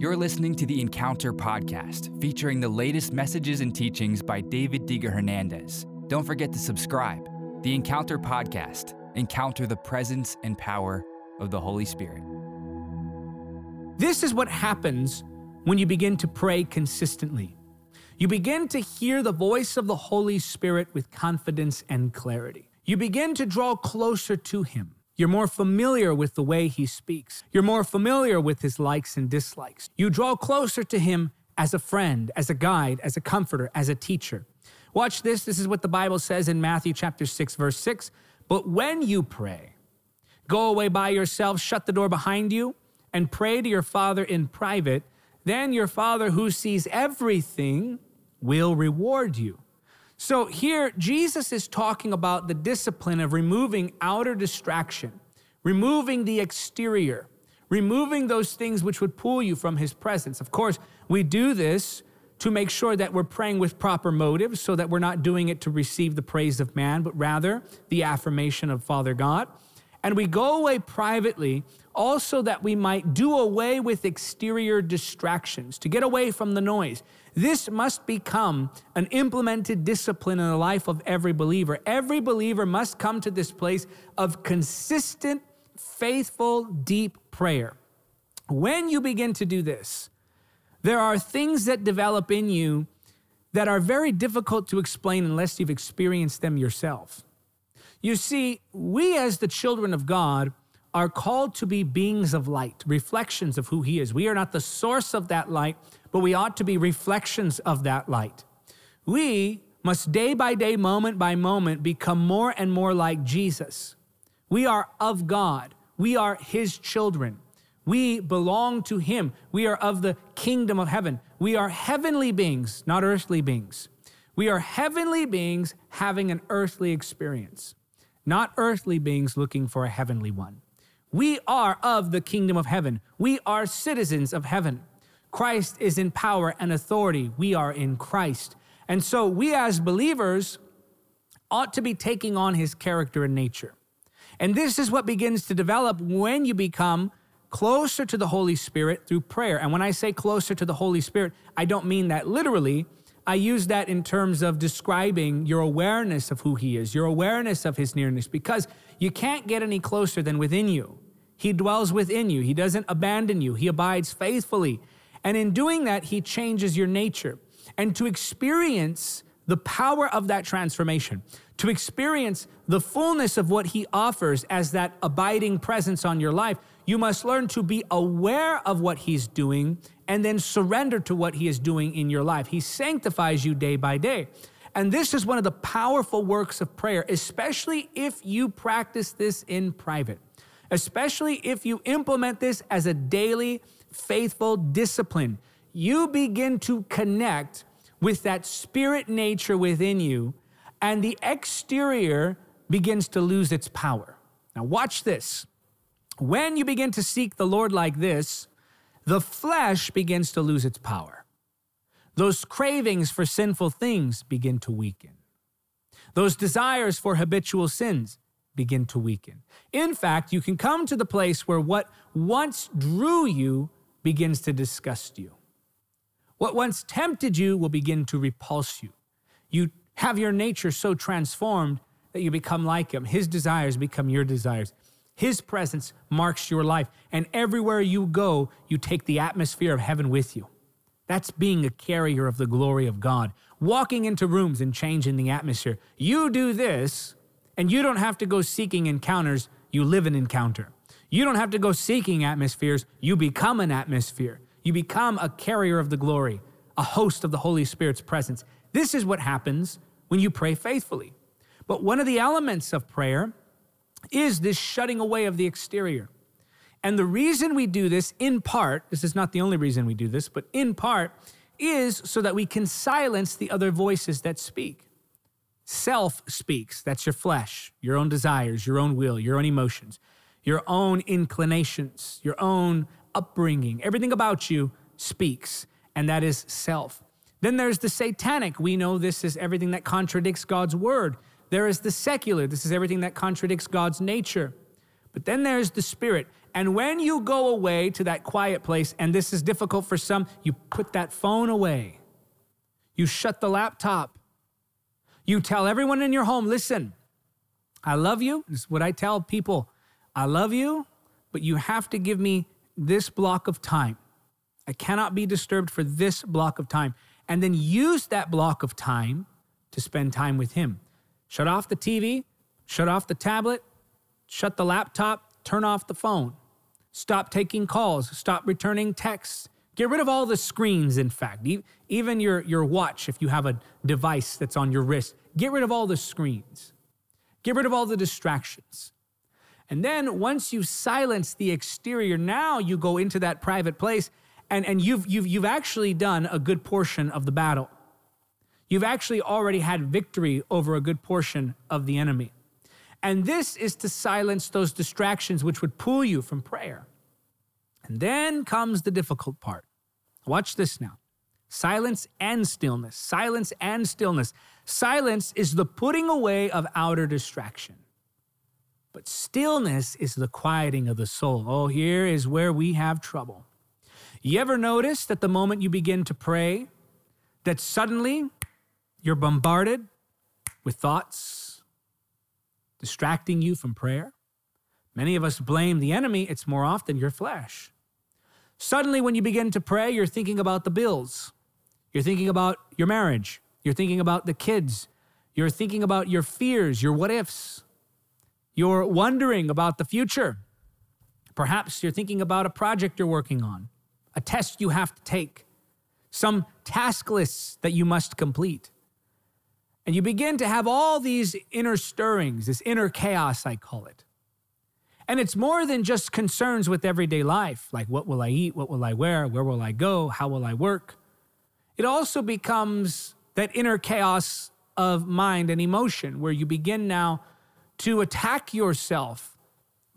You're listening to the Encounter podcast, featuring the latest messages and teachings by David Diga Hernandez. Don't forget to subscribe. The Encounter podcast, encounter the presence and power of the Holy Spirit. This is what happens when you begin to pray consistently. You begin to hear the voice of the Holy Spirit with confidence and clarity. You begin to draw closer to Him. You're more familiar with the way He speaks. You're more familiar with His likes and dislikes. You draw closer to Him as a friend, as a guide, as a comforter, as a teacher. Watch this. This is what the Bible says in Matthew chapter 6, verse 6. But when you pray, go away by yourself, shut the door behind you, and pray to your Father in private. Then your Father who sees everything will reward you. So here, Jesus is talking about the discipline of removing outer distraction, removing the exterior, removing those things which would pull you from his presence. Of course, we do this to make sure that we're praying with proper motives so that we're not doing it to receive the praise of man, but rather the affirmation of Father God. And we go away privately also that we might do away with exterior distractions, to get away from the noise. This must become an implemented discipline in the life of every believer. Every believer must come to this place of consistent, faithful, deep prayer. When you begin to do this, there are things that develop in you that are very difficult to explain unless you've experienced them yourself. You see, we as the children of God are called to be beings of light, reflections of who He is. We are not the source of that light, but we ought to be reflections of that light. We must day by day, moment by moment, become more and more like Jesus. We are of God, we are His children. We belong to Him. We are of the kingdom of heaven. We are heavenly beings, not earthly beings. We are heavenly beings having an earthly experience, not earthly beings looking for a heavenly one. We are of the kingdom of heaven. We are citizens of heaven. Christ is in power and authority. We are in Christ. And so we as believers ought to be taking on his character and nature. And this is what begins to develop when you become closer to the Holy Spirit through prayer. And when I say closer to the Holy Spirit, I don't mean that literally. I use that in terms of describing your awareness of who He is, your awareness of His nearness, because you can't get any closer than within you. He dwells within you, He doesn't abandon you, He abides faithfully. And in doing that, He changes your nature. And to experience the power of that transformation, to experience the fullness of what He offers as that abiding presence on your life, you must learn to be aware of what He's doing and then surrender to what He is doing in your life. He sanctifies you day by day. And this is one of the powerful works of prayer, especially if you practice this in private, especially if you implement this as a daily, faithful discipline. You begin to connect with that spirit nature within you, and the exterior begins to lose its power. Now, watch this. When you begin to seek the Lord like this, the flesh begins to lose its power. Those cravings for sinful things begin to weaken. Those desires for habitual sins begin to weaken. In fact, you can come to the place where what once drew you begins to disgust you. What once tempted you will begin to repulse you. You have your nature so transformed that you become like Him. His desires become your desires. His presence marks your life. And everywhere you go, you take the atmosphere of heaven with you. That's being a carrier of the glory of God, walking into rooms and changing the atmosphere. You do this, and you don't have to go seeking encounters, you live an encounter. You don't have to go seeking atmospheres, you become an atmosphere. You become a carrier of the glory, a host of the Holy Spirit's presence. This is what happens when you pray faithfully. But one of the elements of prayer is this shutting away of the exterior. And the reason we do this, in part, this is not the only reason we do this, but in part, is so that we can silence the other voices that speak. Self speaks, that's your flesh, your own desires, your own will, your own emotions, your own inclinations, your own upbringing. Everything about you speaks, and that is self. Then there's the satanic. We know this is everything that contradicts God's word. There is the secular. This is everything that contradicts God's nature. But then there's the spirit. And when you go away to that quiet place, and this is difficult for some, you put that phone away. You shut the laptop. You tell everyone in your home, listen, I love you. This is what I tell people. I love you, but you have to give me this block of time. I cannot be disturbed for this block of time. And then use that block of time to spend time with Him. Shut off the TV, shut off the tablet, shut the laptop, turn off the phone. Stop taking calls, stop returning texts. Get rid of all the screens, in fact, even your, your watch, if you have a device that's on your wrist. Get rid of all the screens. Get rid of all the distractions. And then once you silence the exterior, now you go into that private place and, and you've, you've, you've actually done a good portion of the battle. You've actually already had victory over a good portion of the enemy. And this is to silence those distractions which would pull you from prayer. And then comes the difficult part. Watch this now silence and stillness. Silence and stillness. Silence is the putting away of outer distraction. But stillness is the quieting of the soul. Oh, here is where we have trouble. You ever notice that the moment you begin to pray, that suddenly you're bombarded with thoughts distracting you from prayer? Many of us blame the enemy, it's more often your flesh. Suddenly, when you begin to pray, you're thinking about the bills, you're thinking about your marriage, you're thinking about the kids, you're thinking about your fears, your what ifs, you're wondering about the future. Perhaps you're thinking about a project you're working on a test you have to take, some task lists that you must complete. And you begin to have all these inner stirrings, this inner chaos, I call it. And it's more than just concerns with everyday life, like what will I eat, what will I wear, where will I go, how will I work. It also becomes that inner chaos of mind and emotion where you begin now to attack yourself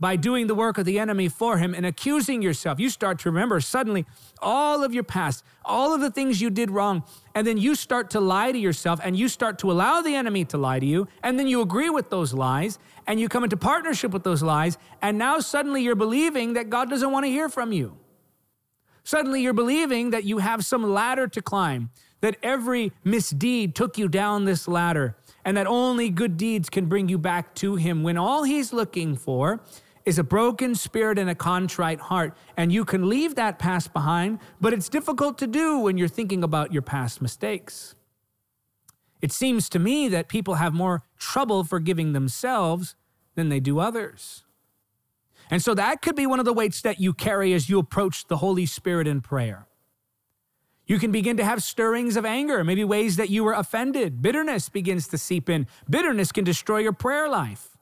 by doing the work of the enemy for him and accusing yourself. You start to remember suddenly all of your past, all of the things you did wrong, and then you start to lie to yourself and you start to allow the enemy to lie to you, and then you agree with those lies and you come into partnership with those lies, and now suddenly you're believing that God doesn't want to hear from you. Suddenly you're believing that you have some ladder to climb, that every misdeed took you down this ladder, and that only good deeds can bring you back to Him when all He's looking for is a broken spirit and a contrite heart. And you can leave that past behind, but it's difficult to do when you're thinking about your past mistakes. It seems to me that people have more trouble forgiving themselves than they do others. And so that could be one of the weights that you carry as you approach the Holy Spirit in prayer. You can begin to have stirrings of anger, maybe ways that you were offended. Bitterness begins to seep in. Bitterness can destroy your prayer life.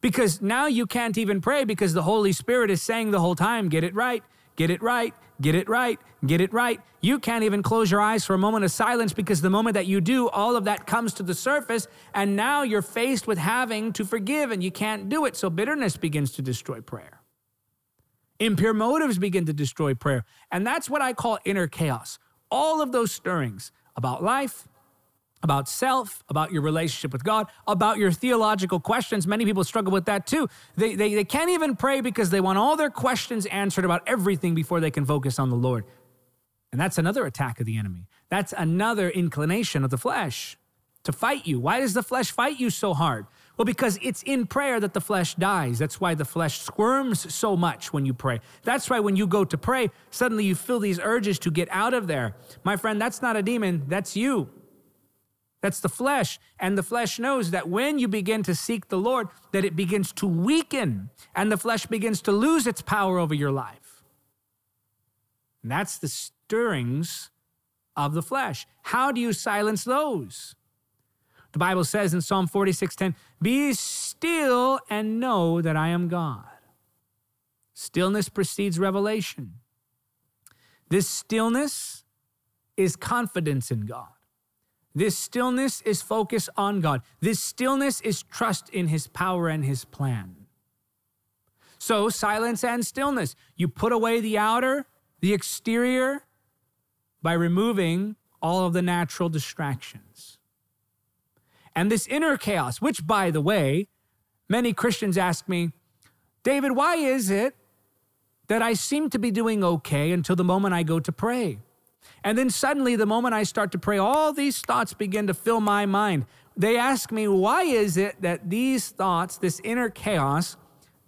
Because now you can't even pray because the Holy Spirit is saying the whole time, get it right, get it right, get it right, get it right. You can't even close your eyes for a moment of silence because the moment that you do, all of that comes to the surface. And now you're faced with having to forgive and you can't do it. So bitterness begins to destroy prayer. Impure motives begin to destroy prayer. And that's what I call inner chaos. All of those stirrings about life, about self, about your relationship with God, about your theological questions. Many people struggle with that too. They, they, they can't even pray because they want all their questions answered about everything before they can focus on the Lord. And that's another attack of the enemy. That's another inclination of the flesh to fight you. Why does the flesh fight you so hard? Well, because it's in prayer that the flesh dies. That's why the flesh squirms so much when you pray. That's why when you go to pray, suddenly you feel these urges to get out of there. My friend, that's not a demon, that's you. That's the flesh. And the flesh knows that when you begin to seek the Lord, that it begins to weaken and the flesh begins to lose its power over your life. And that's the stirrings of the flesh. How do you silence those? The Bible says in Psalm 46:10, "Be still and know that I am God." Stillness precedes revelation. This stillness is confidence in God. This stillness is focus on God. This stillness is trust in His power and His plan. So, silence and stillness. You put away the outer, the exterior, by removing all of the natural distractions. And this inner chaos, which, by the way, many Christians ask me, David, why is it that I seem to be doing okay until the moment I go to pray. And then suddenly, the moment I start to pray, all these thoughts begin to fill my mind. They ask me, why is it that these thoughts, this inner chaos,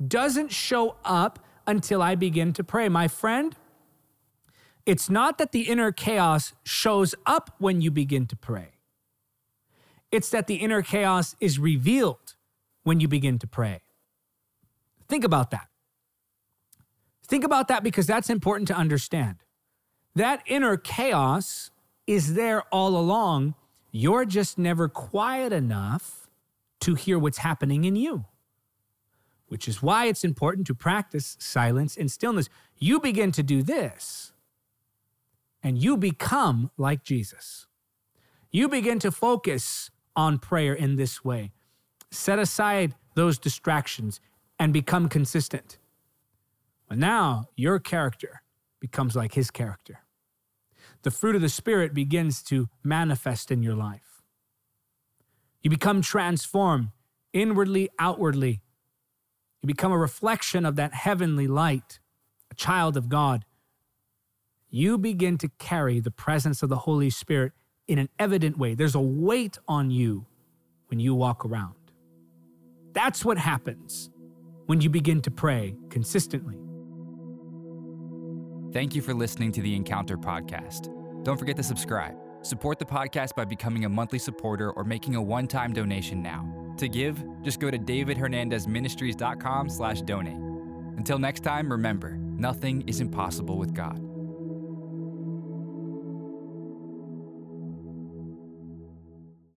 doesn't show up until I begin to pray? My friend, it's not that the inner chaos shows up when you begin to pray. It's that the inner chaos is revealed when you begin to pray. Think about that. Think about that because that's important to understand. That inner chaos is there all along. You're just never quiet enough to hear what's happening in you, which is why it's important to practice silence and stillness. You begin to do this, and you become like Jesus. You begin to focus on prayer in this way. Set aside those distractions and become consistent. But now your character becomes like his character. The fruit of the Spirit begins to manifest in your life. You become transformed inwardly, outwardly. You become a reflection of that heavenly light, a child of God. You begin to carry the presence of the Holy Spirit in an evident way. There's a weight on you when you walk around. That's what happens when you begin to pray consistently. Thank you for listening to the Encounter Podcast. Don't forget to subscribe. Support the podcast by becoming a monthly supporter or making a one-time donation now. To give, just go to davidhernandezministries.com slash donate. Until next time, remember, nothing is impossible with God.